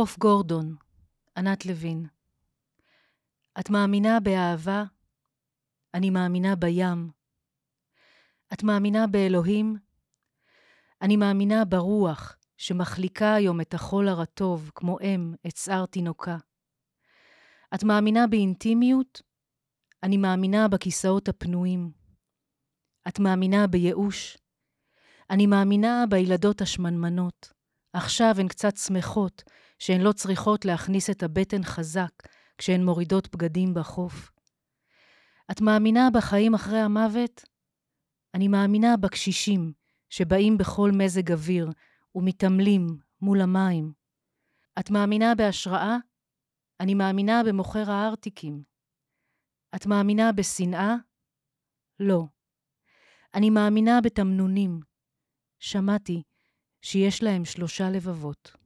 חוף גורדון, ענת לוין. את מאמינה באהבה? אני מאמינה בים. את מאמינה באלוהים? אני מאמינה ברוח שמחליקה היום את החול הרטוב, כמו אם את שיער תינוקה. את מאמינה באינטימיות? אני מאמינה בכיסאות הפנויים. את מאמינה בייאוש? אני מאמינה בילדות השמנמנות. עכשיו הן קצת שמחות שהן לא צריכות להכניס את הבטן חזק כשהן מורידות בגדים בחוף. את מאמינה בחיים אחרי המוות? אני מאמינה בקשישים שבאים בכל מזג אוויר ומתעמלים מול המים. את מאמינה בהשראה? אני מאמינה במוכר הארטיקים. את מאמינה בשנאה? לא. אני מאמינה בתמנונים. שמעתי שיש להם שלושה לבבות.